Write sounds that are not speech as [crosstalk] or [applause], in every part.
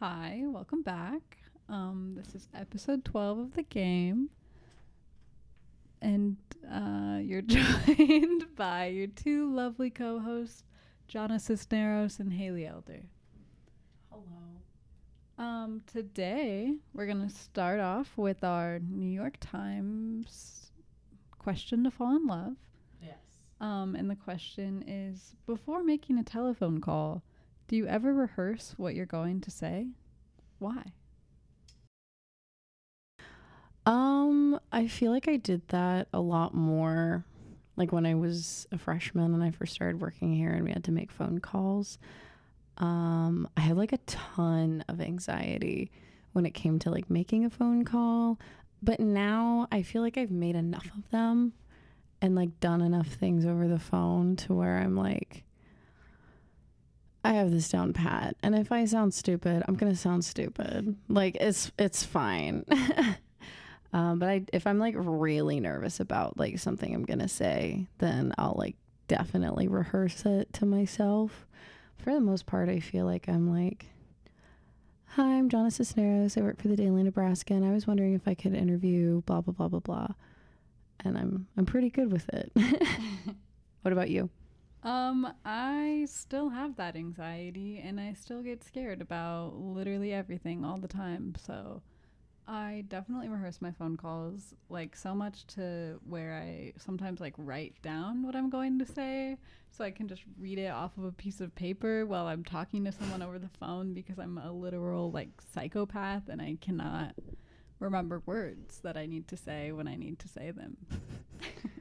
Hi, welcome back. Um, this is episode 12 of the game. And uh, [laughs] you're joined [laughs] by your two lovely co hosts, Jana Cisneros and Haley Elder. Hello. Um, today, we're going to start off with our New York Times question to fall in love. Yes. Um, and the question is Before making a telephone call, do you ever rehearse what you're going to say? Why? Um, I feel like I did that a lot more like when I was a freshman and I first started working here and we had to make phone calls. Um, I had like a ton of anxiety when it came to like making a phone call, but now I feel like I've made enough of them and like done enough things over the phone to where I'm like I have this down pat. And if I sound stupid, I'm to sound stupid. Like it's it's fine. [laughs] um, but I if I'm like really nervous about like something I'm to say, then I'll like definitely rehearse it to myself. For the most part, I feel like I'm like Hi, I'm Jonna Cisneros. I work for the Daily Nebraskan, and I was wondering if I could interview blah blah blah blah blah. And I'm I'm pretty good with it. [laughs] what about you? Um, I still have that anxiety and I still get scared about literally everything all the time. So I definitely rehearse my phone calls like so much to where I sometimes like write down what I'm going to say so I can just read it off of a piece of paper while I'm talking to someone over the phone because I'm a literal like psychopath and I cannot remember words that I need to say when I need to say them. [laughs]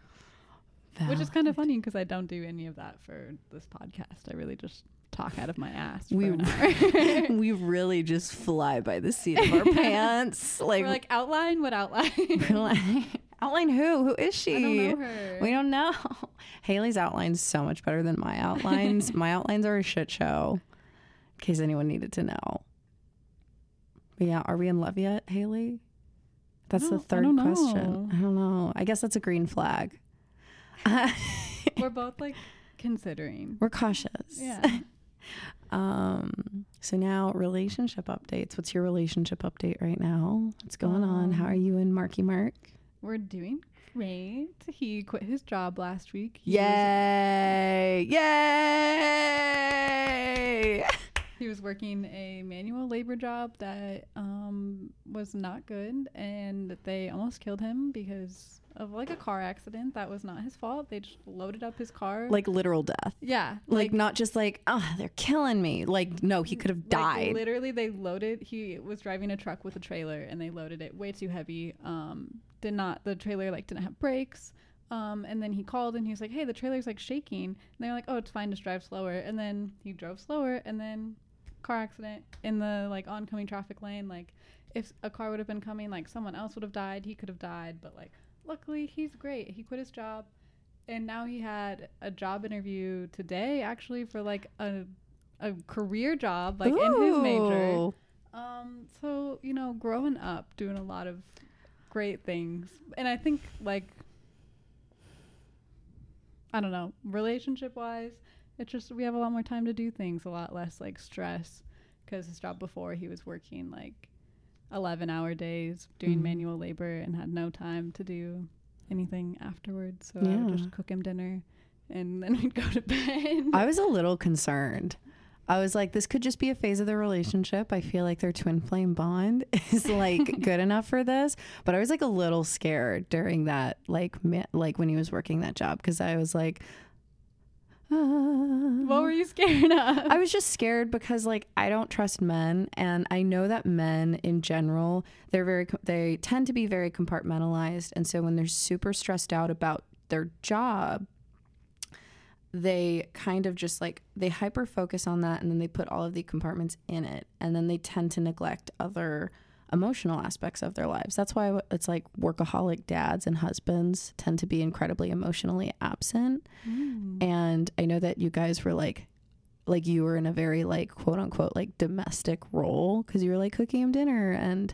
Which is kind of funny because I don't do any of that for this podcast. I really just talk out of my ass. We [laughs] we really just fly by the seat of our [laughs] pants. Like, We're like outline what outline? [laughs] like, outline who? Who is she? I don't know her. We don't know. Haley's outline's so much better than my outlines. my outlines are a shit show. In case anyone needed to know. But yeah, are we in love yet, Haley? That's the don't- I third question. I don't know. I guess that's a green flag. [laughs] We're both like considering. We're cautious. Yeah. [laughs] Um, so now relationship updates. What's your relationship update right now? What's going on? How are Um, you and Marky Mark? We're doing great. He quit his job last week. He was- Yay! Yay! [laughs] he was working a manual labor job that um, was not good, and they almost killed him because of like a car accident. That was not his fault. They just loaded up his car. like literal death. yeah, Like, not just like, oh, they're killing me. Like, no, he could have Like, died. literally, they loaded. He was driving a truck with a trailer, and they loaded it way too heavy. Um, did not the trailer like didn't have brakes. Um, and then he called and he was like, "Hey, the trailer's like shaking." And they're like, "Oh, it's fine. Just drive slower." And then he drove slower, and then car accident in the like oncoming traffic lane. Like, if a car would have been coming, like someone else would have died. He could have died, but like, luckily, he's great. He quit his job, and now he had a job interview today, actually, for like a a career job, like in his major. Um, so you know, growing up, doing a lot of great things, and I think like I don't know, relationship wise, it's just we have a lot more time to do things, a lot less like stress. Because his job before, he was working like eleven hour days, doing Mhm. manual labor, and had no time to do anything afterwards. So I would just cook him dinner, and then [laughs] we'd go to bed. I was a little concerned. I was like, this could just be a phase of the relationship. I feel like their twin flame bond [laughs] is like [laughs] good enough for this. But I was like a little scared during that, like, mi- like when he was working that job, because I was like, what were you [laughs] scared of? I was just scared because like I don't trust men and I know that men in general they're very they tend to be very compartmentalized and so when they're super stressed out about their job they kind of just like they hyper focus on that and then they put all of the compartments in it and then they tend to neglect other emotional aspects of their lives. That's why it's like workaholic dads and husbands tend to be incredibly emotionally absent Mm. and I know that you guys were like like you were in a very like quote unquote like domestic role because you were like cooking him dinner and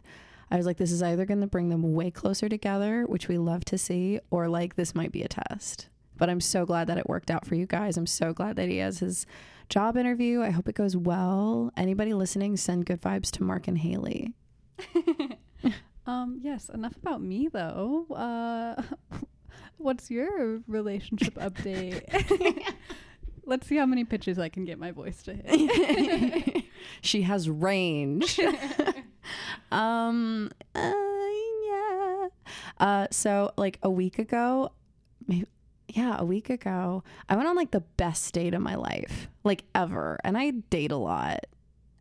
I was like this is either going to bring them way closer together which we love to see or like this might be a test but I'm so glad that it worked out for you guys I'm so glad that he has his job interview. I hope it goes well. Anybody listening, send good vibes to Mark and Haley. [laughs] um, yes, enough about me though. Uh, [laughs] what's your relationship update? [laughs] Let's see how many pitches I can get my voice to hit. she has range. um, uh, yeah. Uh, so like a week ago, maybe, yeah, a week ago, I went on like the best date of my life, like ever. And I date a lot.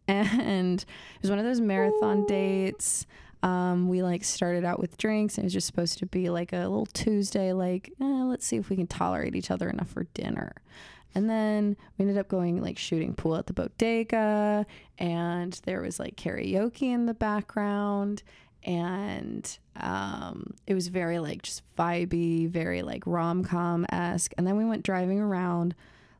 [laughs] And it was one of those marathon dates. Um, we like started out with drinks and it was just supposed to be like a little Tuesday, like, eh, let's see if we can tolerate each other enough for dinner. And then we ended up going like shooting pool at the bodega, and there was like karaoke in the background. And um, it was very like just vibey, very like rom com esque. And then we went driving around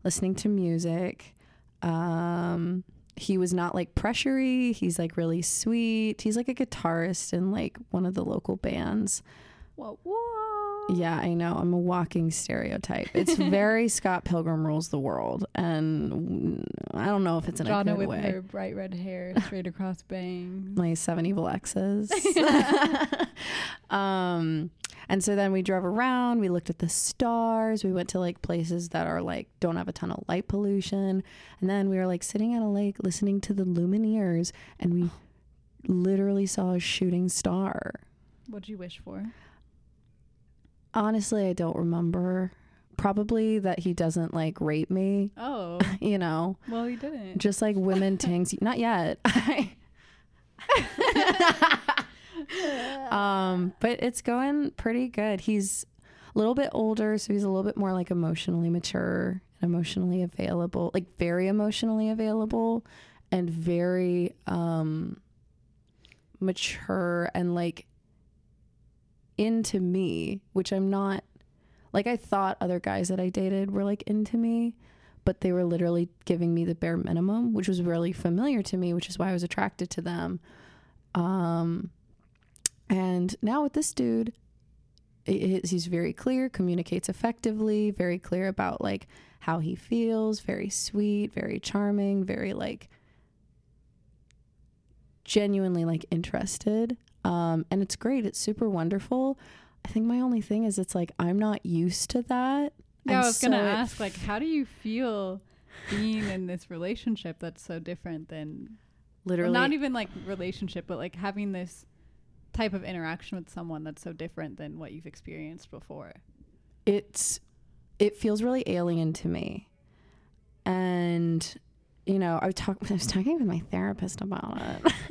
listening to music. Um, he was not like pressury. He's like really sweet. He's like a guitarist in like one of the local bands. What? What? Yeah, I know. I'm a walking stereotype. It's very [laughs] Scott Pilgrim rules the world, and I don't know if it's in Jonna a good with way. her bright red hair, straight across bangs. [laughs] My seven evil exes. [laughs] um, and so then we drove around. We looked at the stars. We went to like places that are like don't have a ton of light pollution, and then we were like sitting at a lake listening to the Lumineers, and we [gasps] literally saw a shooting star. What'd you wish for? Honestly, I don't remember. Probably that he doesn't like rape me. Oh. [laughs] you know. Well, he didn't. Just like women [laughs] tings. Not yet. [laughs] [laughs] um, but it's going pretty good. He's a little bit older, so he's a little bit more like emotionally mature and emotionally available, like very emotionally available and very um mature and like into me, which I'm not like I thought other guys that I dated were like into me, but they were literally giving me the bare minimum, which was really familiar to me, which is why I was attracted to them. Um and now with this dude, he's very clear, communicates effectively, very clear about like how he feels, very sweet, very charming, very like genuinely like interested. Um, and it's great. It's super wonderful. I think my only thing is it's like I'm not used to that. Yeah, I was so gonna ask, like, how do you feel being in this relationship that's so different than literally well, not even like relationship, but like having this type of interaction with someone that's so different than what you've experienced before? It's it feels really alien to me. And you know, I was, talk- [laughs] I was talking with my therapist about it. [laughs]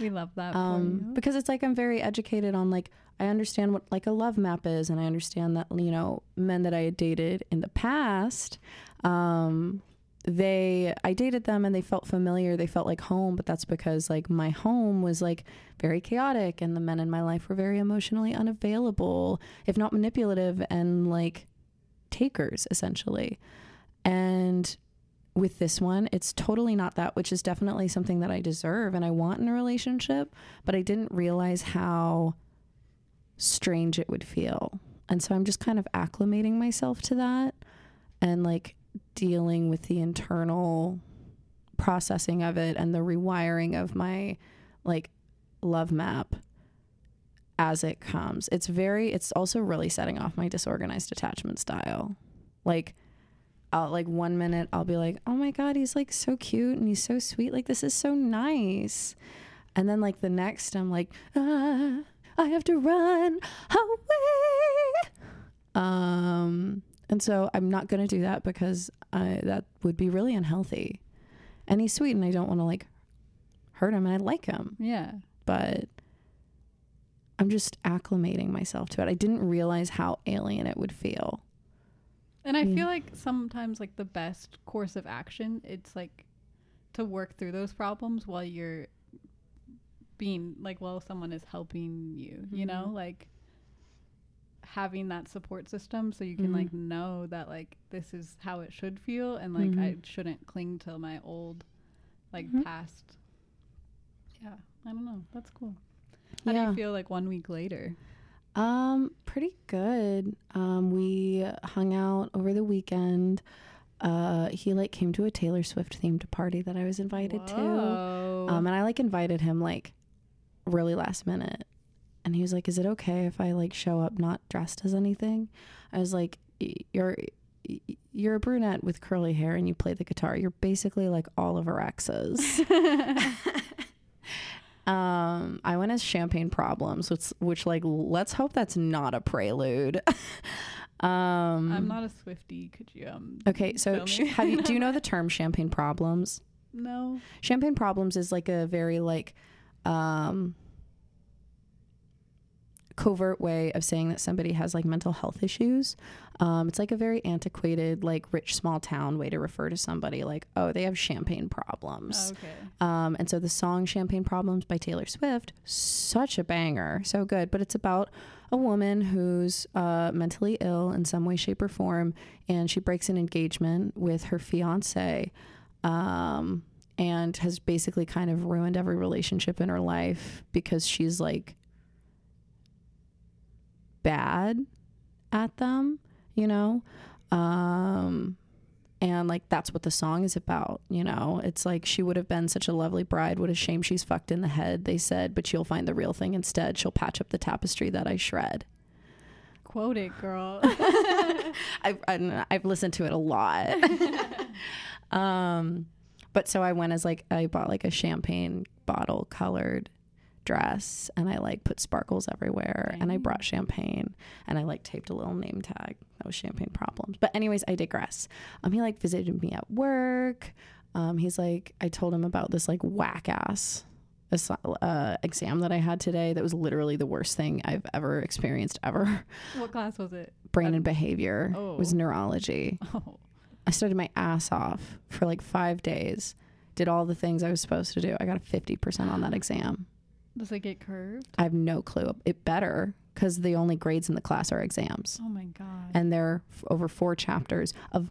We love that. Um, because it's like I'm very educated on like I understand what like a love map is, and I understand that you know men that I had dated in the past, um, they I dated them and they felt familiar. They felt like home, but that's because like my home was like very chaotic, and the men in my life were very emotionally unavailable, if not manipulative, and like takers essentially, and with this one, it's totally not that, which is definitely something that I deserve and I want in a relationship, but I didn't realize how strange it would feel. And so I'm just kind of acclimating myself to that and like dealing with the internal processing of it and the rewiring of my like love map as it comes. It's very, it's also really setting off my disorganized attachment style. Like, I'll like one minute I'll be like, "Oh my god, he's like so cute and he's so sweet. Like this is so nice." And then like the next I'm like, ah, "I have to run away." Um and so I'm not going to do that because I, that would be really unhealthy. And he's sweet and I don't want to like hurt him and I like him. Yeah. But I'm just acclimating myself to it. I didn't realize how alien it would feel. And I feel like sometimes like the best course of action, it's like to work through those problems while you're being like while someone is helping you, mm-hmm. you know, mm-hmm. like having that support system so you can mm-hmm. like know that like this is how it should feel and like mm-hmm. I shouldn't cling to my old like mm-hmm. past. Yeah, I don't know. That's cool. How yeah. do you feel like one week later? Um, pretty good. Um, we hung out over the weekend. uh, he like came to a Taylor Swift themed party that I was invited to. Whoa. Um, and I like invited him like really last minute. And he was like, "Is it okay if I like show up not dressed as anything?" I was like, "You're you're a brunette with curly hair and you play the guitar. You're basically like all of our exes." [laughs] um, I went as Champagne Problems, which which like let's hope that's not a prelude. [laughs] um, I'm not a Swifty. Could you um? okay. So sh- you do you know the [laughs] term Champagne Problems? No. champagne problems is like a very like um covert way of saying that somebody has like mental health issues um it's like a very antiquated like rich small town way to refer to somebody like oh they have champagne problems Okay. um, and so the song Champagne Problems by Taylor Swift, such a banger, so good. But it's about a woman who's uh, mentally ill in some way, shape, or form, and she breaks an engagement with her fiance um, and has basically kind of ruined every relationship in her life because she's like bad at them, you know? Um, and like that's what the song is about you know it's like she would have been such a lovely bride what a shame she's fucked in the head they said but she'll find the real thing instead she'll patch up the tapestry that i shred Quote it, girl. [laughs] [laughs] i've, I've listened to it a lot [laughs] um but so i went as like i bought like a champagne bottle colored dress and i like put sparkles everywhere and i brought champagne and i like taped a little name tag that was champagne problems but anyways i digress um he like visited me at work um he's like i told him about this like whack ass uh, exam that i had today that was literally the worst thing i've ever experienced ever what class was it? brain Um, and behavior Oh, was oh. neurology Oh. [laughs] I studied my ass off for like five days, did all the things I was supposed to do. I got a 50% on that exam. Does it get curved? I have no clue. It better because the only grades in the class are exams. Oh my god. And there are f- over four chapters of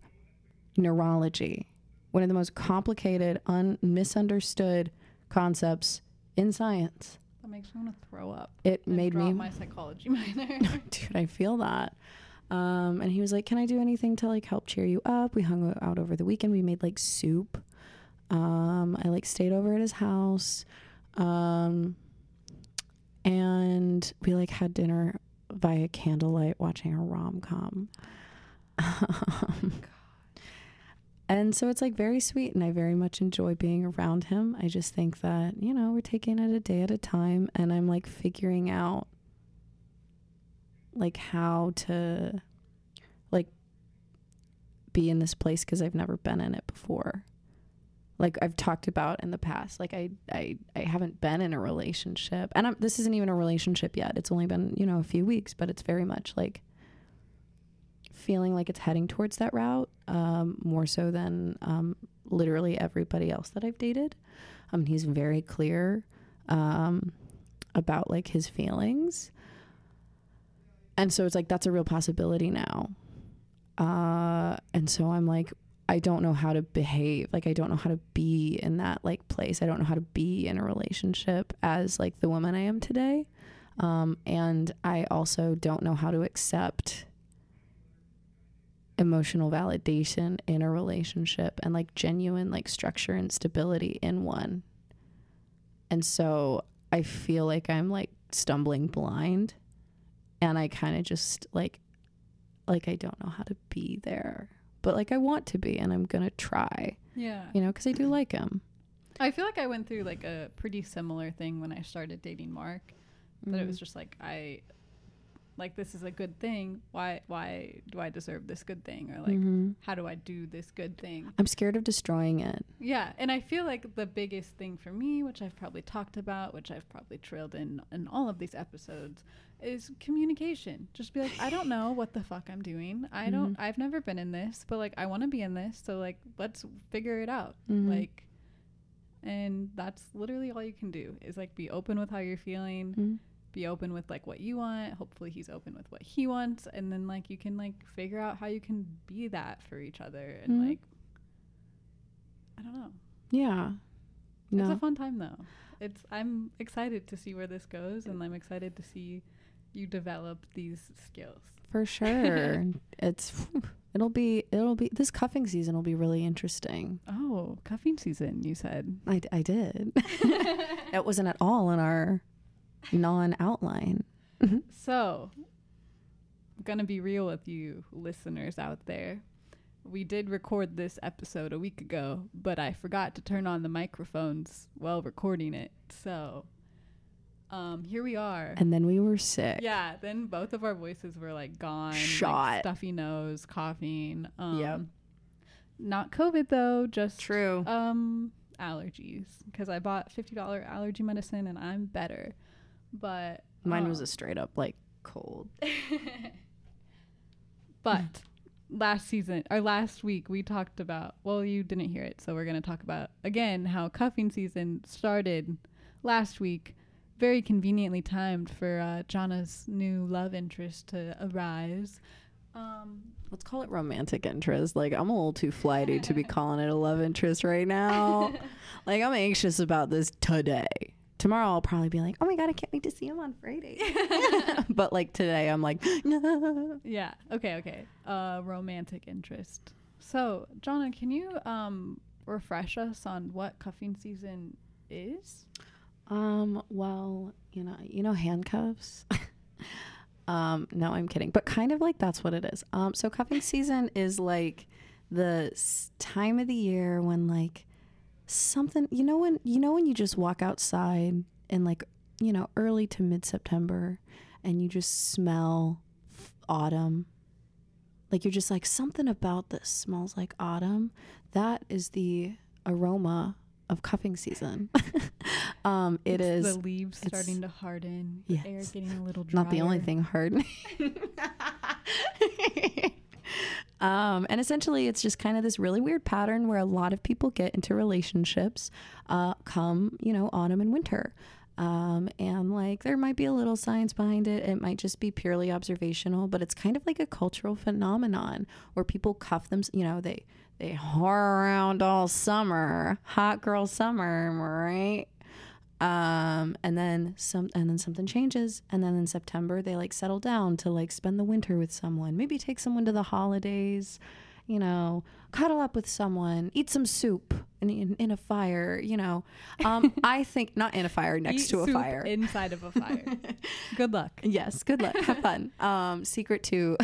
neurology, one of the most complicated, un- misunderstood concepts in science. that makes me want to throw up. It made drop me my psychology [laughs] minor. [laughs] dude i feel that um, and he was like can i do anything to like help cheer you up we hung out over the weekend we made like soup um, i like stayed over at his house um, and we like had dinner via candlelight watching a rom-com. Um, [laughs] and so it's like very sweet and i very much enjoy being around him. I just think that you know we're taking it a day at a time and i'm like figuring out like how to like be in this place because I've never been in it before. Like I've talked about in the past, like I I, I haven't been in a relationship, and I'm, this isn't even a relationship yet. It's only been you know a few weeks, but it's very much like feeling like it's heading towards that route um, more so than um, literally everybody else that I've dated. Um, he's very clear um, about like his feelings and so it's like that's a real possibility now uh and so i'm like i don't know how to behave. Like i don't know how to be in that like place. I don't know how to be in a relationship as like the woman i am today. Um and i also don't know how to accept emotional validation in a relationship and like genuine like structure and stability in one. And so i feel like i'm like stumbling blind and I kind of just like like I don't know how to be there. But like I want to be and I'm going to try, yeah. you know, cuz I do [clears throat] like him. I feel like I went through like a pretty similar thing when I started dating Mark. That it mm. was just like I like this is a good thing. Why why do I deserve this good thing or like Mhm. how do I do this good thing? I'm scared of destroying it. Yeah, and I feel like the biggest thing for me, which I've probably talked about, which I've probably trailed in in all of these episodes, is communication. Just be like, I don't know what the fuck I'm doing. I don't. I've never been in this, but like I want to be in this. So like, let's figure it out. Mhm. Like, and that's literally all you can do is like be open with how you're feeling. Be open with like what you want. Hopefully he's open with what he wants, and then like you can like figure out how you can be that for each other. And Mhm. like, I don't know. Yeah. It's a fun time though. It's I'm excited to see where this goes and I'm excited to see you develop these skills. For sure. [laughs] it's it'll be it'll be this cuffing season will be really interesting. Oh, cuffing season, you said. I, I did. [laughs] [laughs] it wasn't at all in our non-outline. So, I'm going to be real with you listeners out there. We did record this episode a week ago, but I forgot to turn on the microphones while recording it. So, um, here we are. And then we were sick. Yeah, then both of our voices were like gone. like, Shot. stuffy nose, coughing. Um, Yep. Not COVID though, just True. um allergies because I bought fifty dollar allergy medicine and I'm better. But Mine was um, a straight up like cold. [laughs] but [laughs] last season or last week we talked about well you didn't hear it so we're going to talk about again how cuffing season started last week very conveniently timed for uh, Jana's new love interest to arise. Um, Let's call it romantic interest. Like I'm a little too flighty to be [laughs] calling it a love interest right now. like I'm anxious about this today. Tomorrow I'll probably be like, "Oh my god, I can't wait to see him on Friday." [laughs] [laughs] but like today I'm like, "No." [laughs] yeah. Okay. Okay. Uh, romantic interest. So, Jana, can you um refresh us on what cuffing season is? Um, well, you know, you know handcuffs. um, no, I'm kidding, but kind of like that's what it is. Um, so cuffing season is like the s- time of the year when like something, you know, when you know when you just walk outside in like you know early to mid September, and you just smell autumn. Like you're just like something about this smells like autumn. That is the aroma of cuffing season. [laughs] um, it It's is the leaves starting to harden. The air getting a little drier. not the only thing hard. [laughs] [laughs] [laughs] um, and essentially, it's just kind of this really weird pattern where a lot of people get into relationships uh, come, you know, autumn and winter. Um, and like there might be a little science behind it. It might just be purely observational, but it's kind of like a cultural phenomenon where people cuff them. You know, they they whore around all summer, hot girl summer, right? Um and then some and then something changes and then in september they like settle down to like spend the winter with someone. Maybe take someone to the holidays you know cuddle up with someone eat some soup in, in, in a fire you know. Um [laughs] i think not in a fire next Eat to a fire. inside of a fire. [laughs] Good luck. yes good luck. Have fun. [laughs] Um secret to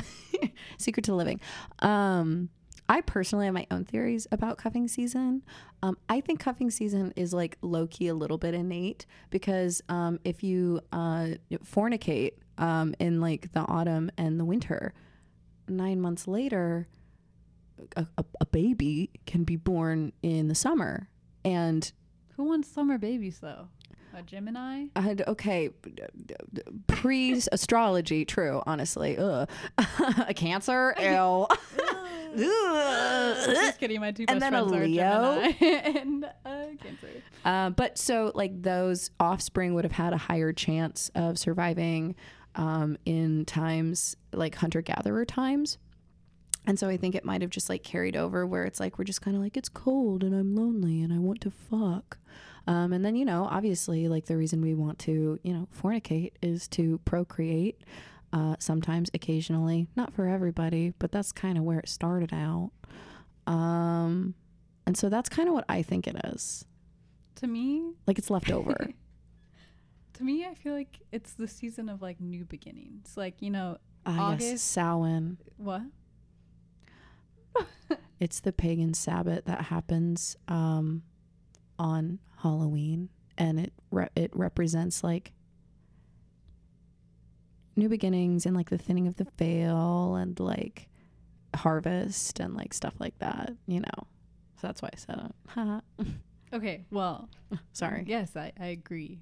secret to living. Um i personally have my own theories about cuffing season um i think cuffing season is like low-key a little bit innate because um if you uh fornicate um in like the autumn and the winter nine months later a, a, a baby can be born in the summer and Who wants summer babies though? A Gemini? I had okay, pre astrology, true. Honestly, ugh. [laughs] a Cancer, [laughs] ew. [laughs] Just kidding. My two And best then a friends are Leo. Gemini and uh, Cancer. Uh, but so like those offspring would have had a higher chance of surviving um, in times like hunter gatherer times. And so I think it might have just like carried over where it's like we're just kind of like it's cold and I'm lonely and I want to fuck. Um, and then you know obviously like the reason we want to you know fornicate is to procreate. Uh, sometimes, occasionally, not for everybody, but that's kind of where it started out. Um, and so that's kind of what I think it is. To me, Like it's left over. [laughs] to me, I feel like it's the season of like new beginnings. Like you know yes, August. Samhain. what? [laughs] It's the pagan Sabbath that happens um, on Halloween, and it re- it represents like new beginnings and like the thinning of the veil and like harvest and like stuff like that. You know, so that's why I said it. Okay, well, [laughs] Sorry. Yes, I, I agree.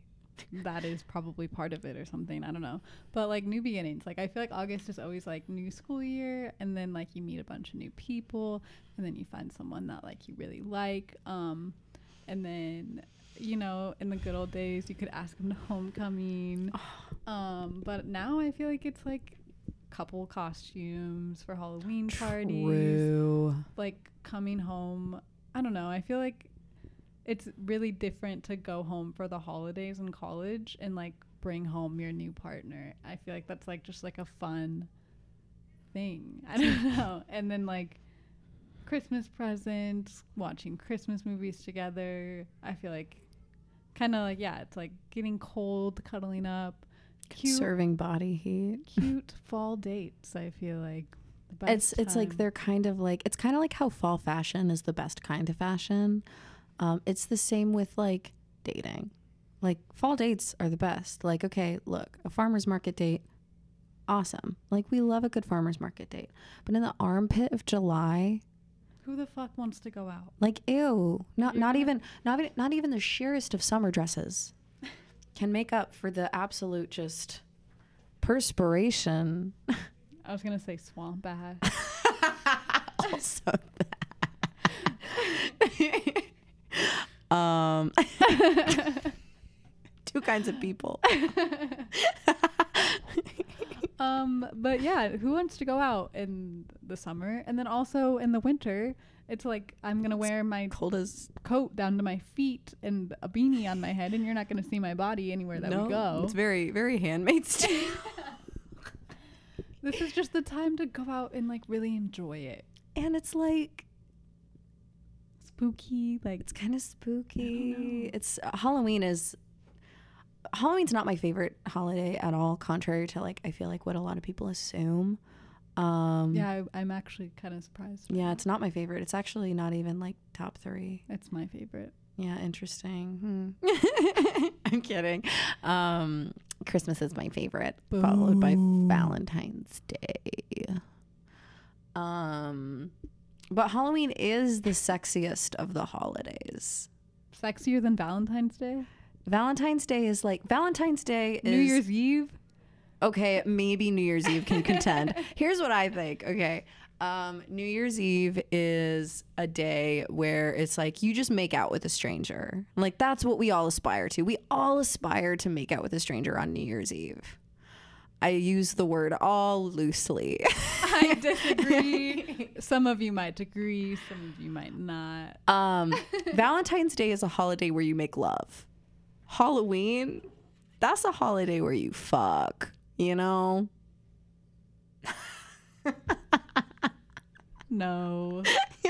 That is probably part of it or something. I don't know. But like new beginnings. Like I feel like August is always like new school year and then like you meet a bunch of new people and then you find someone that like you really like. Um and then you know, in the good old days you could ask them to homecoming. Um but now I feel like it's like couple costumes for Halloween parties True. like coming home i don't know i feel like it's really different to go home for the holidays in college and like bring home your new partner. I feel like that's like just like a fun thing. I don't [laughs] know. And then like Christmas presents, watching Christmas movies together. I feel like kind of like yeah, it's like getting cold, cuddling up, cute, Serving body heat. cute [laughs] fall dates. I feel like It's it's like they're kind of like it's kind of like how fall fashion is the best kind of fashion. Um, it's the same with like dating. Like fall dates are the best. Like okay, look, a farmers market date, awesome. Like we love a good farmers market date. But in the armpit of July, who the fuck wants to go out? like ew, not not even not even not even the sheerest of summer dresses [laughs] can make up for the absolute just perspiration. I was gonna say swamp ass. [laughs] also that. [laughs] um, two kinds of people. Um, but yeah, who wants to go out in the summer and then also in the winter? It's like I'm gonna wear my Cold as coat down to my feet and a beanie on my head, and you're not gonna see my body anywhere that we go. It's very, very Handmaid's [laughs] Tale. This is just the time to go out and like really enjoy it. and it's like Spooky, like it's kind of spooky. It's uh, Halloween is Halloween's not my favorite holiday at all. Contrary to like I feel like what a lot of people assume. Um, yeah, I, I'm actually kind of surprised. yeah, that. it's not my favorite. It's actually not even like top three. it's my favorite. Yeah, interesting. Hmm. [laughs] I'm kidding. Um, Christmas is my favorite, followed by Valentine's Day. Um, but Halloween is the sexiest of the holidays. Sexier than Valentine's Day, Valentine's Day is like Valentine's Day is New Year's Eve. okay, maybe New Year's Eve can contend. [laughs] Here's what I think. Okay. Um, New Year's Eve is a day where it's like you just make out with a stranger. Like that's what we all aspire to. We all aspire to make out with a stranger on New Year's Eve. I use the word all loosely. [laughs] I disagree. [laughs] some of you might agree, some of you might not. um, Valentine's Day is a holiday where you make love. Halloween, that's a holiday where you fuck, you know? No. [laughs]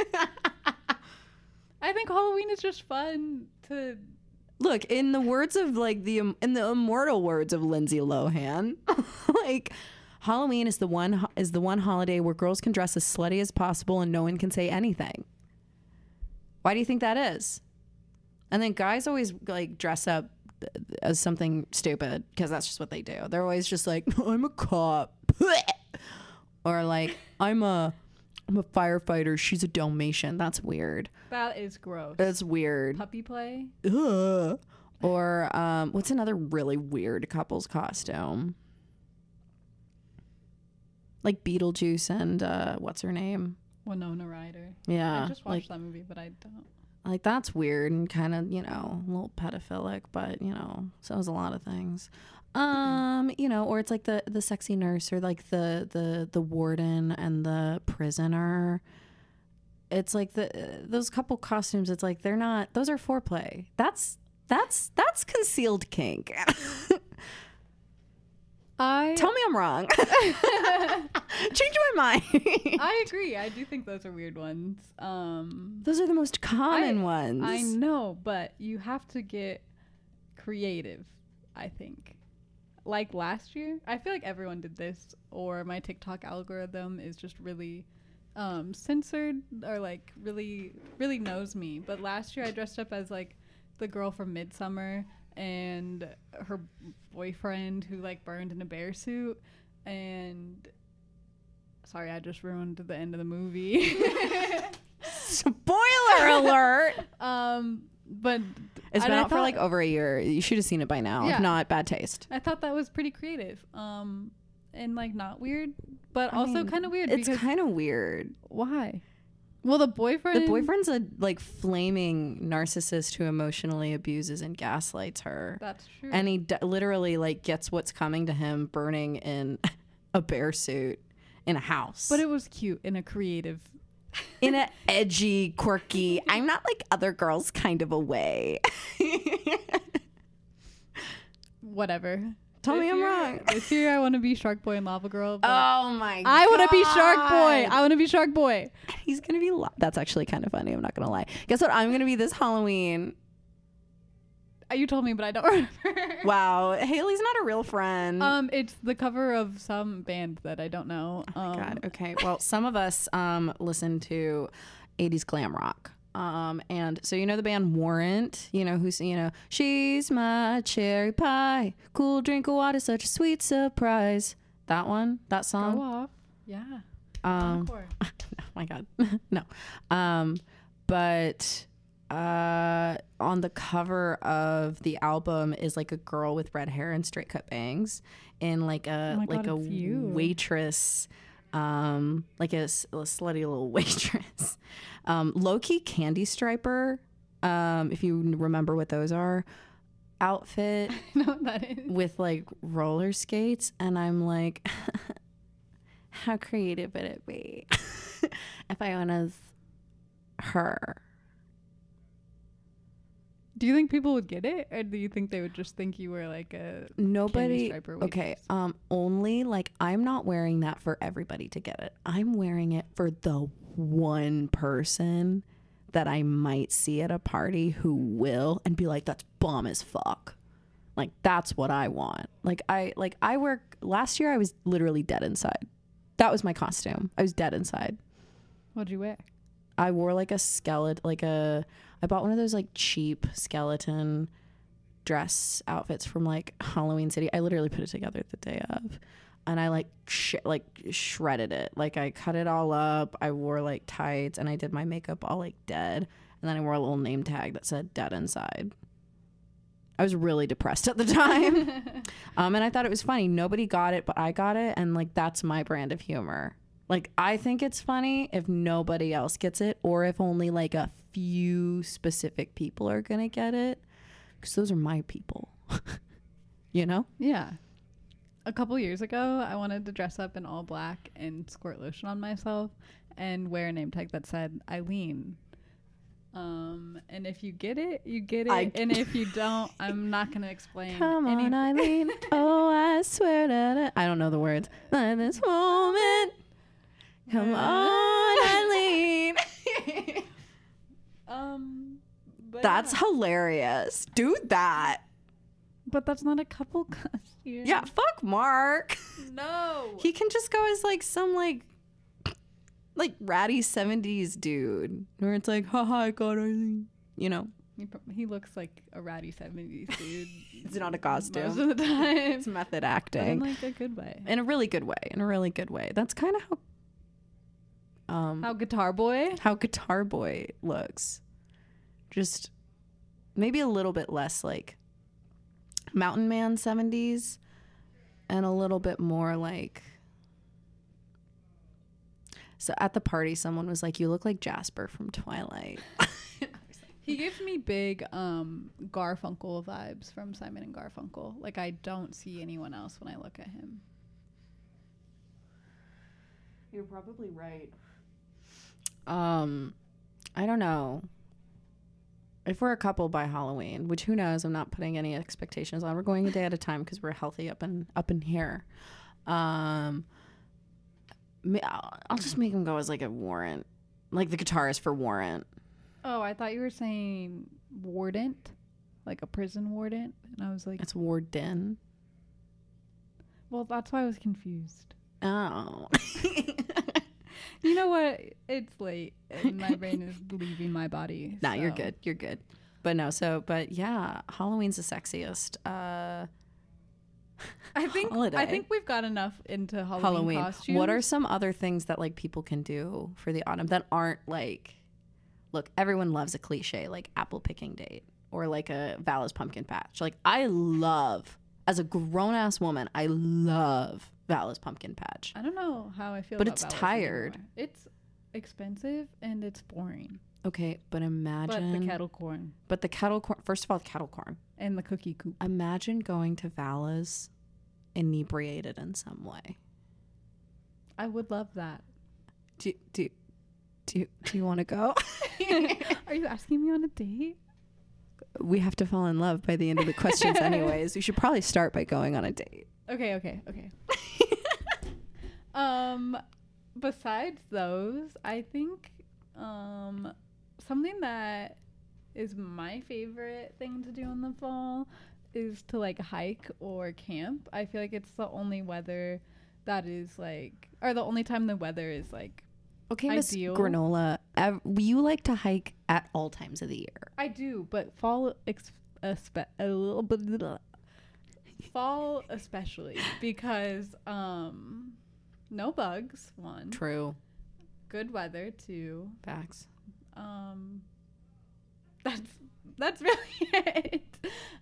I think Halloween is just fun to Look, in the words of like the in the immortal words of Lindsay Lohan, [laughs] like Halloween is the one is the one holiday where girls can dress as slutty as possible and no one can say anything. Why do you think that is? And then guys always like dress up as something stupid because that's just what they do. They're always just like, [laughs] "I'm a cop," [laughs] or like, "I'm a I'm a firefighter. She's a Dalmatian." That's weird. that is gross. That's weird. Puppy play? Ugh. Or um, what's another really weird couple's costume? Like Beetlejuice and uh, what's her name? Winona Ryder. Yeah, I just like watched that movie, but I don't. Like that's weird and kind of you know a little pedophilic, but you know so is a lot of things. Um, you know, or it's like the the sexy nurse or like the the the warden and the prisoner. It's like the those couple costumes. It's like they're not. Those are foreplay. That's that's that's concealed kink. [laughs] I Tell me I'm wrong. [laughs] [laughs] Change my mind. I agree. I do think those are weird ones. Um Those are the most common I- ones. I know, but you have to get creative, I think. Like last year, I feel like everyone did this or my TikTok algorithm is just really um censored or like really really knows me. But last year I dressed up as like the girl from Midsummer and her boyfriend who like burned in a bear suit and sorry, I just ruined the end of the movie. [laughs] Spoiler alert. [laughs] um but It's been out for like over a year. You should have seen it by now. Yeah. If not, bad taste. I thought that was pretty creative. Um and like not weird, but I also kind of weird It's kind of weird. why? Well, the boyfriend The boyfriend's a like flaming narcissist who emotionally abuses and gaslights her. That's true. And he d- literally like gets what's coming to him burning in [laughs] a bear suit in a house. but it was cute in a creative [laughs] in a edgy, quirky, [laughs] I'm not like other girls kind of a way. whatever. Tell This me I'm wrong. [laughs] This year I want to be Shark Boy and Lava Girl. Oh my! God. I want to be Shark Boy. I want to be Shark Boy. [laughs] He's gonna be. Li- That's actually kind of funny. I'm not gonna lie. Guess what? I'm gonna be this Halloween. Uh, You told me, but I don't [laughs] remember. Wow, Haley's not a real friend. Um, it's the cover of some band that I don't know. Oh my um, God. Okay. Well, some of us um listen to 80s glam rock. Um, and so you know the band Warrant, you know who's you know she's my cherry pie, cool drink of water, such a sweet surprise. That one, that Go song. off. Yeah. Um, [laughs] oh my god, [laughs] no. Um, but uh, on the cover of the album is like a girl with red hair and straight cut bangs, and like a Oh like God, a waitress, um, like a slutty little [laughs] waitress, um, low key candy striper. Um, if you remember what those are, outfit [laughs] I know what that is. with like roller skates and I'm like [laughs] how creative would it be if I went as her Do you think people would get it, or do you think they would just think you were like a nobody striper okay um only like I'm not wearing that for everybody to get it. I'm wearing it for the one person that I might see at a party who will and be like that's bomb as fuck. Like that's what I want. Like I like I work last year I was literally dead inside. That was my costume. I was dead inside. What'd you wear? I wore like a skeleton, like a. I bought one of those like cheap skeleton dress outfits from like Halloween City. I literally put it together the day of, and I like sh- like shredded it. Like I cut it all up. I wore like tights, and I did my makeup all like dead, and then I wore a little name tag that said "dead inside." I was really depressed at the time, [laughs] um, and I thought it was funny. Nobody got it, but I got it, and like that's my brand of humor. Like I think it's funny if nobody else gets it or if only like a few specific people are going to get it cuz those are my people. [laughs] you know? Yeah. A couple years ago, I wanted to dress up in all black and squirt lotion on myself and wear a name tag that said Eileen. Um, and if you get it, you get it. I- and if you don't, I'm not gonna explain. Come on. Eileen. [laughs] oh, I swear that I, I don't know the words. This moment. Come on, [laughs] Eileen. Um, but That's yeah. hilarious. Do that. but that's not a couple [laughs] costume. Yeah, fuck Mark. No. He can just go as like some like like ratty 70s dude where it's like, haha, I got Eileen. You know, He, he looks like a ratty 70s dude. [laughs] It's not a costume. Most of the time. it's method But in acting like a good way. in a really good way. In a really good way. That's kind of how um How Guitar Boy? how Guitar Boy looks. Just maybe a little bit less like Mountain Man 70s and a little bit more like so at the party someone was like you look like Jasper from Twilight. [laughs] He gives me big um Garfunkel vibes from Simon and Garfunkel. Like I don't see anyone else when I look at him. You're probably right. Um I don't know. If we're a couple by Halloween, which who knows, I'm not putting any expectations on. We're going a day at a time because we're healthy up in up in here. Um, I'll, just make him go as like a warrant, like the guitarist for Warrant. Oh, I thought you were saying wardent, like a prison warden, and I was like, It's Warden. well, that's why I was confused. Oh, [laughs] You know what? It's late, and my brain is leaving my body. [laughs] no, you're good. You're good. But no, so but yeah, Halloween's the sexiest. Uh, I think I think we've got enough into Halloween, Halloween. costumes. What are some other things that like people can do for the autumn that aren't like look, everyone loves a cliche like apple picking date or like a Vala's pumpkin patch. Like I love as a grown ass woman, I love Vala's pumpkin patch. I don't know how I feel, But it's tired. anymore. It's expensive and it's boring. Okay, but But imagine the kettle corn but the kettle corn first of all, the kettle corn. and the cookie coop. Imagine going to Vala's inebriated in some way. I would love that. Do do do, do you want to go? [laughs] [laughs] Are you asking me on a date? we have to fall in love by the end of the questions, [laughs] anyways. We should probably start by going on a date. Okay, okay, okay. [laughs] um, besides those, I think um something that is my favorite thing to do in the fall is to like hike or camp. I feel like it's the only weather that is like, or the only time the weather is like. Okay, Miss. Granola, ev- you like to hike at all times of the year. I do, but fall ex- espe- a little bit. Fall especially because um, no bugs. One True. good weather. Two Facts. um that's that's [laughs] really it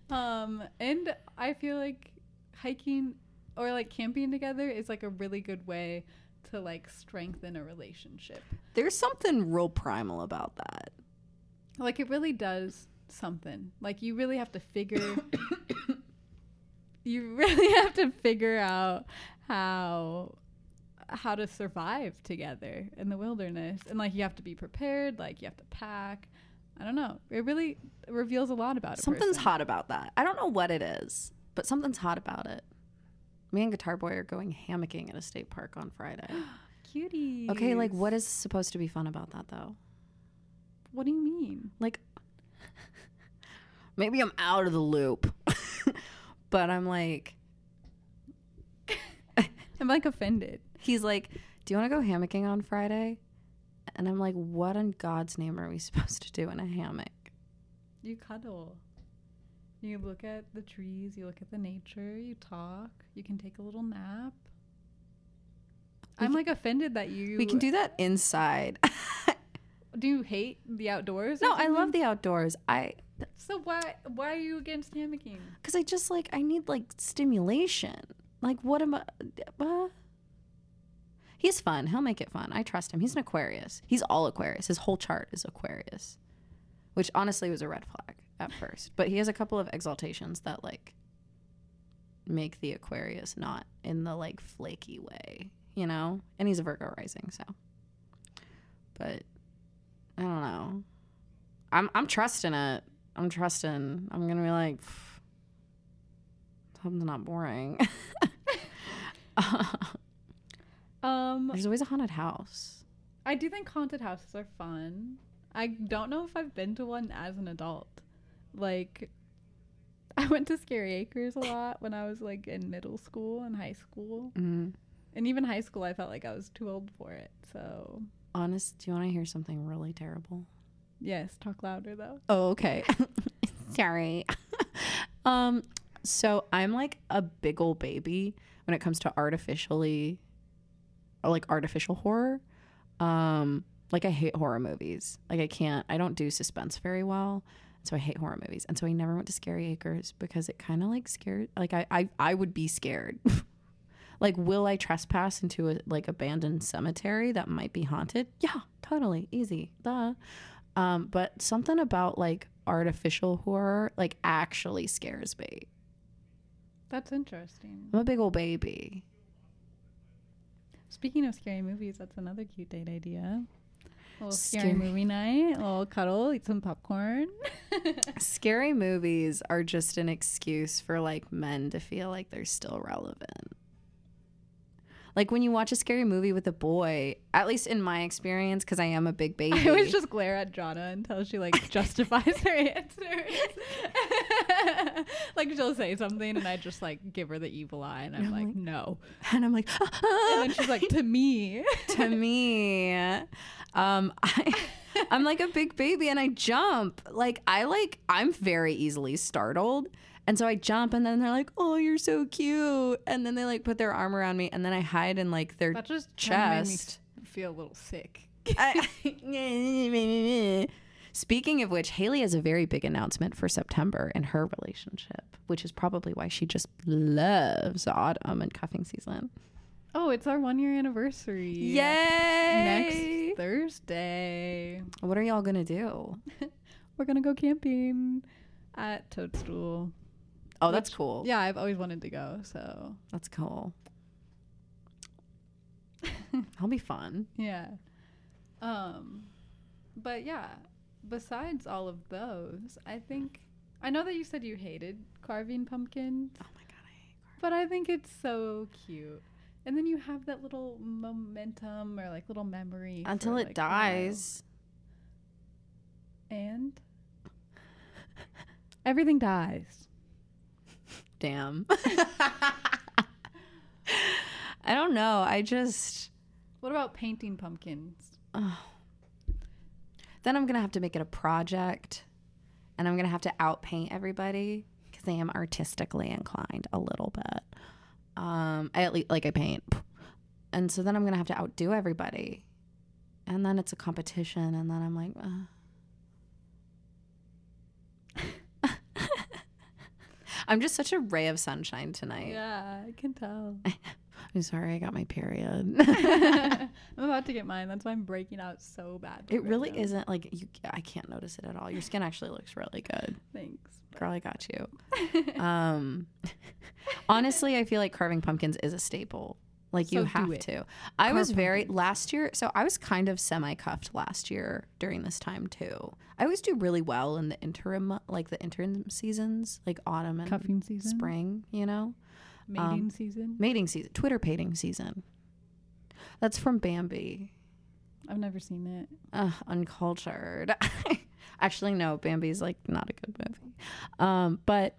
um and i feel like hiking or like camping together is like a really good way to like strengthen a relationship There's something real primal about that. like it really does something like you really have to figure [coughs] [coughs] you [laughs] really have to figure out how how to survive together in the wilderness and like you have to be prepared like you have to pack i don't know it really reveals a lot about a Something's person. hot about that. I don't know what it is, but something's hot about it. Me and Guitar Boy are going hammocking at a state park on Friday. cutie [gasps] [gasps] Okay, like what is supposed to be fun about that though? what do you mean Like [laughs] maybe I'm out of the loop. [laughs] but I'm like [laughs] i'm like offended he's like, "Do you want to go hammocking on Friday?" And I'm like, "What in God's name are we [laughs] supposed to do in a hammock?" you cuddle you look at the trees you look at the nature you talk you can take a little nap We i'm can- like offended that you We can do that inside. [laughs] do you hate the outdoors or no, I love the outdoors. I so why why are you against hammocking because I just like I need like stimulation. Like what am I? Uh, he's fun. He'll make it fun. I trust him. He's an Aquarius. He's all Aquarius. His whole chart is Aquarius, which honestly was a red flag at first. But he has a couple of exaltations that like make the Aquarius not in the like flaky way, you know. And he's a Virgo rising, so. But I don't know. I'm I'm trusting it. I'm trusting. I'm gonna be like, "Pff, something's not boring. [laughs] um There's always a haunted house. i do think haunted houses are fun i don't know if i've been to one as an adult like i went to scary acres a lot when i was like in middle school and high school Mm. and even high school i felt like i was too old for it so Honest, do you want to hear something really terrible? yes talk louder though Oh, okay. [laughs] Sorry. [laughs] um, so I'm like a big old baby when it comes to artificially or like artificial horror. Um, like I hate horror movies. Like I can't I don't do suspense very well. So I hate horror movies. And so I never went to Scary Acres because it kind of like scared like I, I I would be scared. [laughs] like will I trespass into a like abandoned cemetery that might be haunted? Yeah, totally. Easy. Duh. Um, but something about like artificial horror like actually scares me. that's interesting I'm a big old baby. speaking of scary movies that's another cute date idea a little scary, Scary. movie night a little cuddle eat some popcorn [laughs] Scary movies are just an excuse for like men to feel like they're still relevant. Like when you watch a scary movie with a boy, at least in my experience, because I am a big [laughs] baby. I always just glare at Jonna until she like justifies her [laughs] answers. [laughs] like she'll say something and I just like give her the evil eye and I'm, I'm like, like- no. and I'm like, And then she's like, to me. to me, um, I, I'm like a big baby and I jump. Like I like I'm very easily startled. And so I jump and then they're like, "Oh, you're so cute." And then they like put their arm around me and then I hide in like their That just kinda made me chest. feel a little sick. I- [laughs] Speaking of which, Haley has a very big announcement for September in her relationship, which is probably why she just loves autumn and cuffing season. Oh, it's our one year anniversary. Yay! Next Thursday. What are y'all gonna do? [laughs] We're gonna go camping at Toadstool. Oh, that's Which- cool. Yeah, I've always wanted to go, so That's cool. [laughs] That'll be fun. Yeah. Um but yeah, besides all of those, I think I know that you said you hated carving pumpkins, Oh my god, I hate but I think it's so cute. And then you have that little momentum or like little memory until for, it like, a while. dies. And everything dies. Damn. [laughs] I don't know. I just What about painting pumpkins? oh. Then I'm gonna have to make it a project, and I'm gonna have to outpaint everybody because I am artistically inclined a little bit. Um, I at least like I paint, and so then I'm gonna have to outdo everybody, and then it's a competition, and then I'm like. Uh. I'm just such a ray of sunshine tonight. Yeah, I can tell. [laughs] I'm sorry, I got my period. [laughs] I'm [laughs] about to get mine. That's why I'm breaking out so bad. it really isn't like you. I can't notice it at all. Your skin actually looks really good, Thanks. girl. I got you. Um, honestly, I feel like carving pumpkins is a staple. Like you So do have to. I was very last year, so I was kind of semi cuffed last year during this time too. I always do really well in the interim, like the interim seasons, like autumn and Cuffing season. spring. You know, Mating um, season. mating season, twitterpated season. That's from Bambi. I've never seen it. Ugh, uncultured. [laughs] Actually, no, Bambi's like not a good movie. Um, but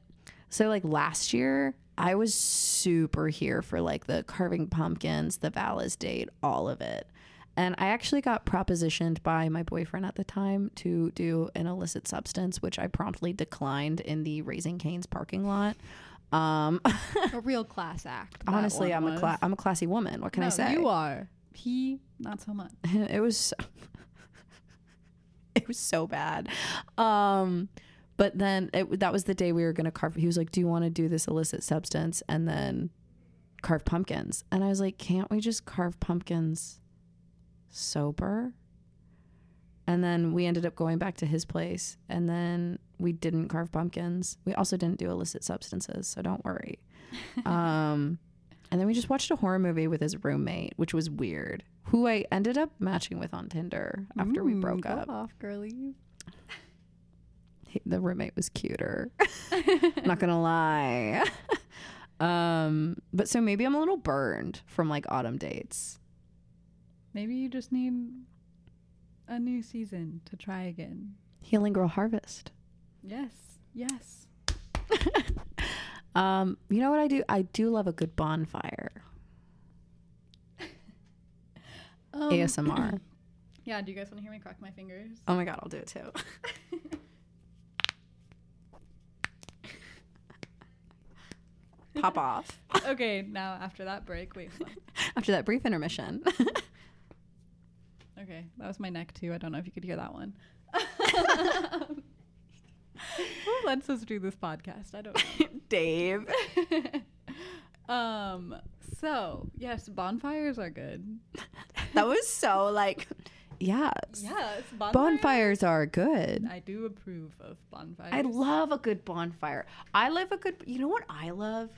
so like last year, I was super here for like the carving pumpkins, the Vala's date, all of it. And I actually got propositioned by my boyfriend at the time to do an illicit substance, which I promptly declined in the Raising Cane's parking lot. Um, a real class act. honestly, I'm a was. cla- I'm a classy woman. What can I say? You are. He, not so much. [laughs] it was so, [laughs] it was so bad um but then it, that was the day we were gonna carve he was like do you want to do this illicit substance and then carve pumpkins and i was like can't we just carve pumpkins sober and then we ended up going back to his place and then we didn't carve pumpkins we also didn't do illicit substances so don't worry [laughs] um and then we just watched a horror movie with his roommate, which was weird. Who I ended up matching with on Tinder after we Mm, broke up. off, girly. [laughs] He- the roommate was cuter. [laughs] Not gonna lie. [laughs] um, but so maybe I'm a little burned from like autumn dates. Maybe you just need a new season to try again. Healing Girl Harvest. Yes. Yes. [laughs] Um, you know what I do? I do love a good bonfire. Um, ASMR. Yeah. Do you guys want to hear me crack my fingers? Oh my god, I'll do it too. Pop off [laughs] okay. Now after that break, wait. [laughs] after that brief intermission. [laughs] Okay, that was my neck too. I don't know if you could hear that one. Who lets us do this podcast? I don't know. Dave. um. So yes, bonfires are good. That was so like, yes. Yes, Bonfires are good. I do approve of bonfires. I love a good bonfire. I love a good. You know what I love?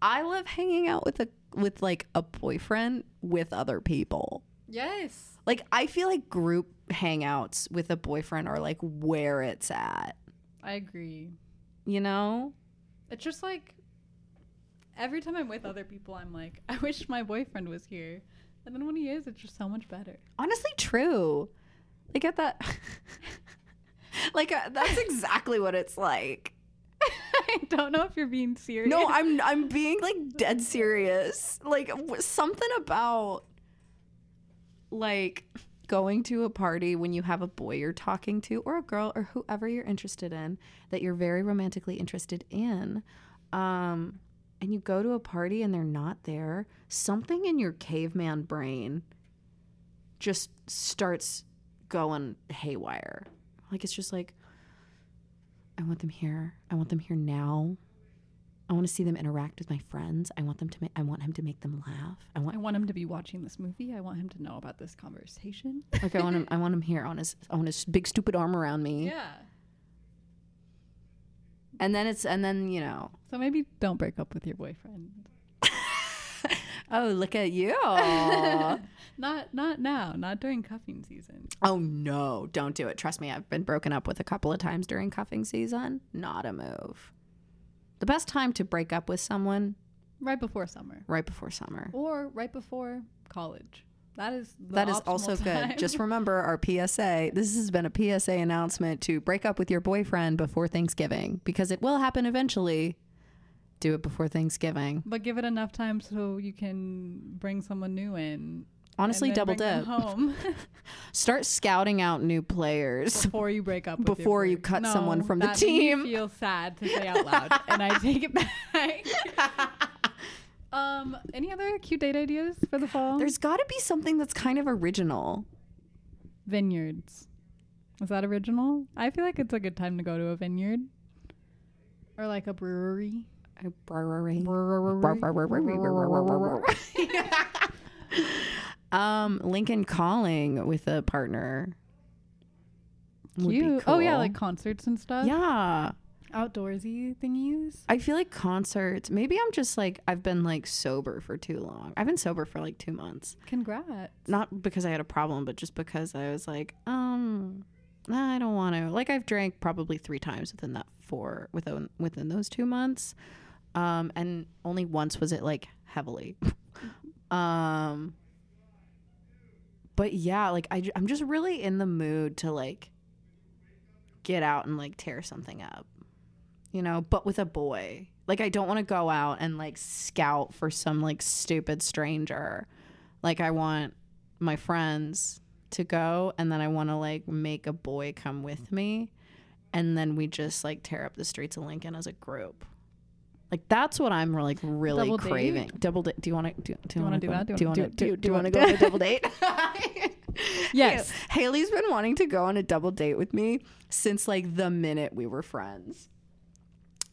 I love hanging out with a with like a boyfriend with other people. Yes. Like I feel like group hangouts with a boyfriend are like where it's at. I agree. You know? It's just like every time I'm with other people, I'm like, [laughs] I wish my boyfriend was here. And then when he is, it's just so much better. Honestly, true. Like at that. [laughs] like uh, that's [laughs] exactly what it's like. I don't know if you're being serious. No, I'm [laughs] I'm being like dead serious. Like w- something about like going to a party when you have a boy you're talking to or a girl or whoever you're interested in that you're very romantically interested in um and you go to a party and they're not there something in your caveman brain just starts going haywire like it's just like I want them here. I want them here now. I want to see them interact with my friends. I want them to. Ma- I want him to make them laugh. I want I want him to be watching this movie. I want him to know about this conversation. like I want him. I want him here on his on his big stupid arm around me. yeah. And then it's and then you know So maybe don't break up with your boyfriend. [laughs] oh, look at you. [laughs] not not now, not during cuffing season. oh no, don't do it. Trust me, I've been broken up with a couple of times during cuffing season. Not a move. The best time to break up with someone Right before summer. right before summer. Or right before college. That is That is also time. good. Just [laughs] remember our PSA. This has been a PSA announcement to break up with your boyfriend before Thanksgiving because it will happen eventually. Do it before Thanksgiving. but give it enough time so you can bring someone new in. Honestly, double dip. home [laughs] [laughs] Start scouting out new players. before you break up. Before you cut No, someone from the that made me team. feel sad to say out loud, and I take it back. Um, any other cute date ideas for the fall? There's got to be something that's kind of original. vineyards. Is that original? I feel like it's a good time to go to a vineyard or like a brewery. A brewery. [laughs] Um, Lincoln Calling with a partner. Cute. Oh yeah, like concerts and stuff. yeah. Outdoorsy thingies. I feel like concerts. Maybe I'm just like I've been like sober for too long. I've been sober for like two months. Congrats. Not because I had a problem, but just because I was like, um, nah, I don't want to. Like I've drank probably three times within that four within within those two months, um, and only once was it like heavily. [laughs] um, but yeah, like I, I'm just really in the mood to like get out and like tear something up, you know, but with a boy. Like I don't want to go out and like scout for some like stupid stranger. Like I want my friends to go and then I want to like make a boy come with me and then we just like tear up the streets of Lincoln as a group. Like that's what I'm like really Double date? craving. Double date. Do you want to do, do you wanna do that? Do you want to do, do- you want to wanna- [laughs] go on a double date? [laughs] Yes. Haley's been wanting to go on a double date with me since like the minute we were friends.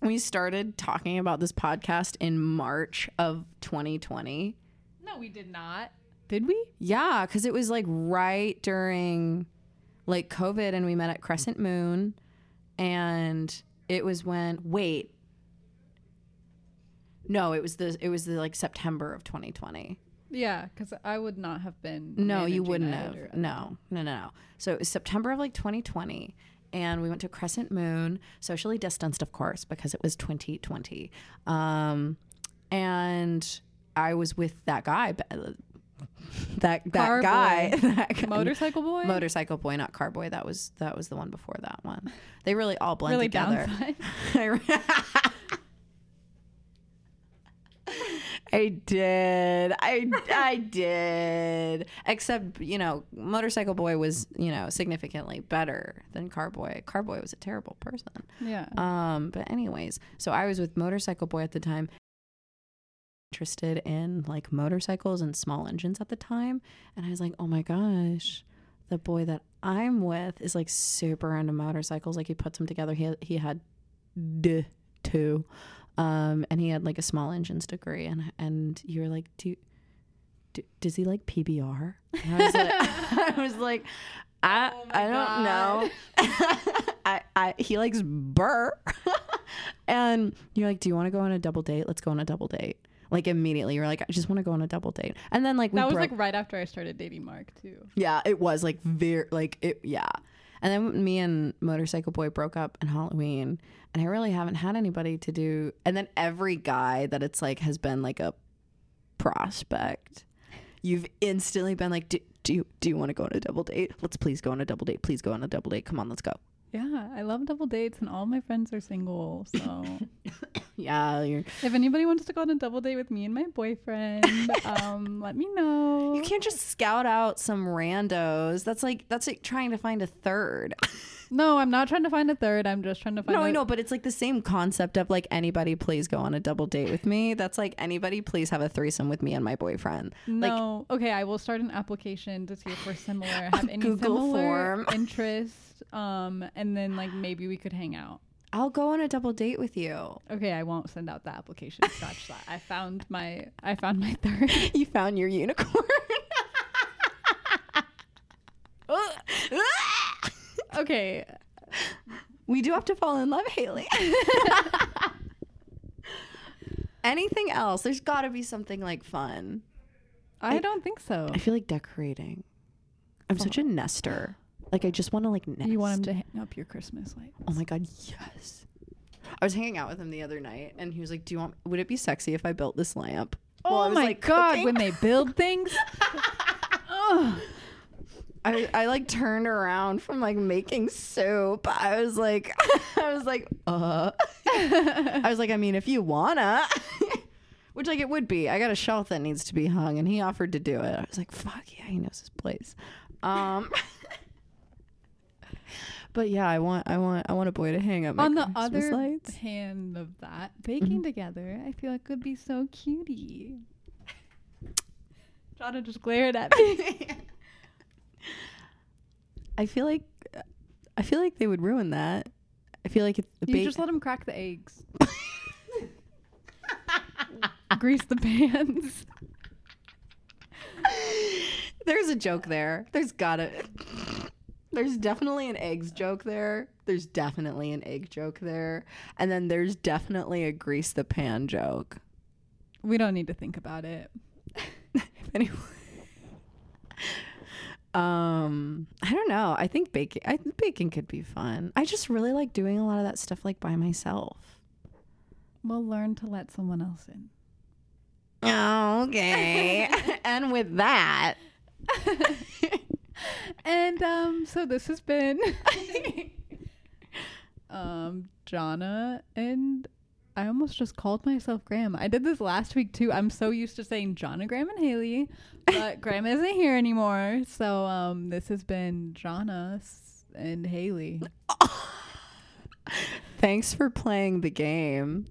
We started talking about this podcast in March of 2020. No, we did not. Did we? Yeah, because it was like right during like COVID and we met at Crescent Moon. And it was when wait. No, it was the it was the like September of 2020. Yeah, because I would not have been. No, you wouldn't have. No, no, no, no. So it was September of like 2020. And we went to Crescent Moon, socially distanced, of course, because it was 2020. Um, and I was with that guy, that that Car guy, [laughs] that guy- Motorcycle boy. motorcycle boy, not car boy. That was that was the one before that one. They really all blend really together. [laughs] [laughs] I did. I I did. Except, you know, Motorcycle Boy was, you know, significantly better than Carboy. Carboy was a terrible person. yeah. Um, but anyways, so I was with Motorcycle Boy at the time interested in like motorcycles and small engines at the time, and I was like, "Oh my gosh, the boy that I'm with is like super into motorcycles. Like he puts them together. He had, he had d two, um, and he had like a small engines degree. And and you were like, do, do does he like PBR? And I was like, [laughs] [laughs] I was like, I Oh I don't know. [laughs] I, I he likes burr, and you're like, do you want to go on a double date? Let's go on a double date. Like immediately, you're like, I just want to go on a double date. And then like we that was broke- like right after I started dating Mark too. yeah, it was like very like it yeah. And then me and Motorcycle Boy broke up in Halloween, and I really haven't had anybody to do. And then every guy that it's like has been like a prospect. You've instantly been like, do, do you do you want to go on a double date? Let's please go on a double date. Please go on a double date. Come on, let's go. Yeah, I love double dates, and all my friends are single. So [coughs] Yeah, you're, if anybody wants to go on a double date with me and my boyfriend, [laughs] um, let me know. you can't just scout out some randos. That's like that's like trying to find a third. [laughs] No, I'm not trying to find a third. I'm just trying to find. No, a- I know, but it's like the same concept of like anybody please go on a double date with me. That's like anybody please have a threesome with me and my boyfriend. Like No. okay, I will start an application to see if we're similar. Have [laughs] any Google similar form. interest? Um, and then like maybe we could hang out. I'll go on a double date with you. Okay, I won't send out the application. Scotch that. I found my I found my third. [laughs] You found your unicorn. [laughs] Okay. we do have to fall in love, Haley. [laughs] Anything else? There's got to be something like fun. I I- don't think so. I feel like decorating. I'm such a nester. Like I just want to like nest. You want him to hang up your Christmas lights. Oh my god, yes. I was hanging out with him the other night, and he was like, "Do you want? Would it be sexy if I built this lamp?" While I Oh was, my like, god, cooking. when they build [laughs] things. Ugh. I, I like turned around from like making soup. I was like, [laughs] I was like, uh. I was like, I mean, if you wanna, [laughs] which like it would be. I got a shelf that needs to be hung, and he offered to do it. I was like, fuck yeah, he knows his place. Um. But yeah, I want, I want, I want a boy to hang up my On the Christmas other lights. hand of that, mm-hmm. baking together, I feel like would be so cutie. Jonna just glared at me. [laughs] I feel like, I feel like they would ruin that. I feel like it's the You just let him crack the eggs. [laughs] Grease the pans. [laughs] There's a joke there. There's gotta. There's definitely an eggs joke there. There's definitely an egg joke there. And then there's definitely a grease the pan joke. We don't need to think about it. [laughs] anyway. Um, I don't know. I think baking I think baking could be fun. I just really like doing a lot of that stuff like by myself. We'll learn to let someone else in. Okay. [laughs] [laughs] and with that, and um, so this has been [laughs] um Jonna and I almost just called myself Graham. I did this last week too. I'm so used to saying Jonna, Graham, and Haley, but [laughs] Graham isn't here anymore. So um, this has been Jonna and Haley. [laughs] thanks for playing the game.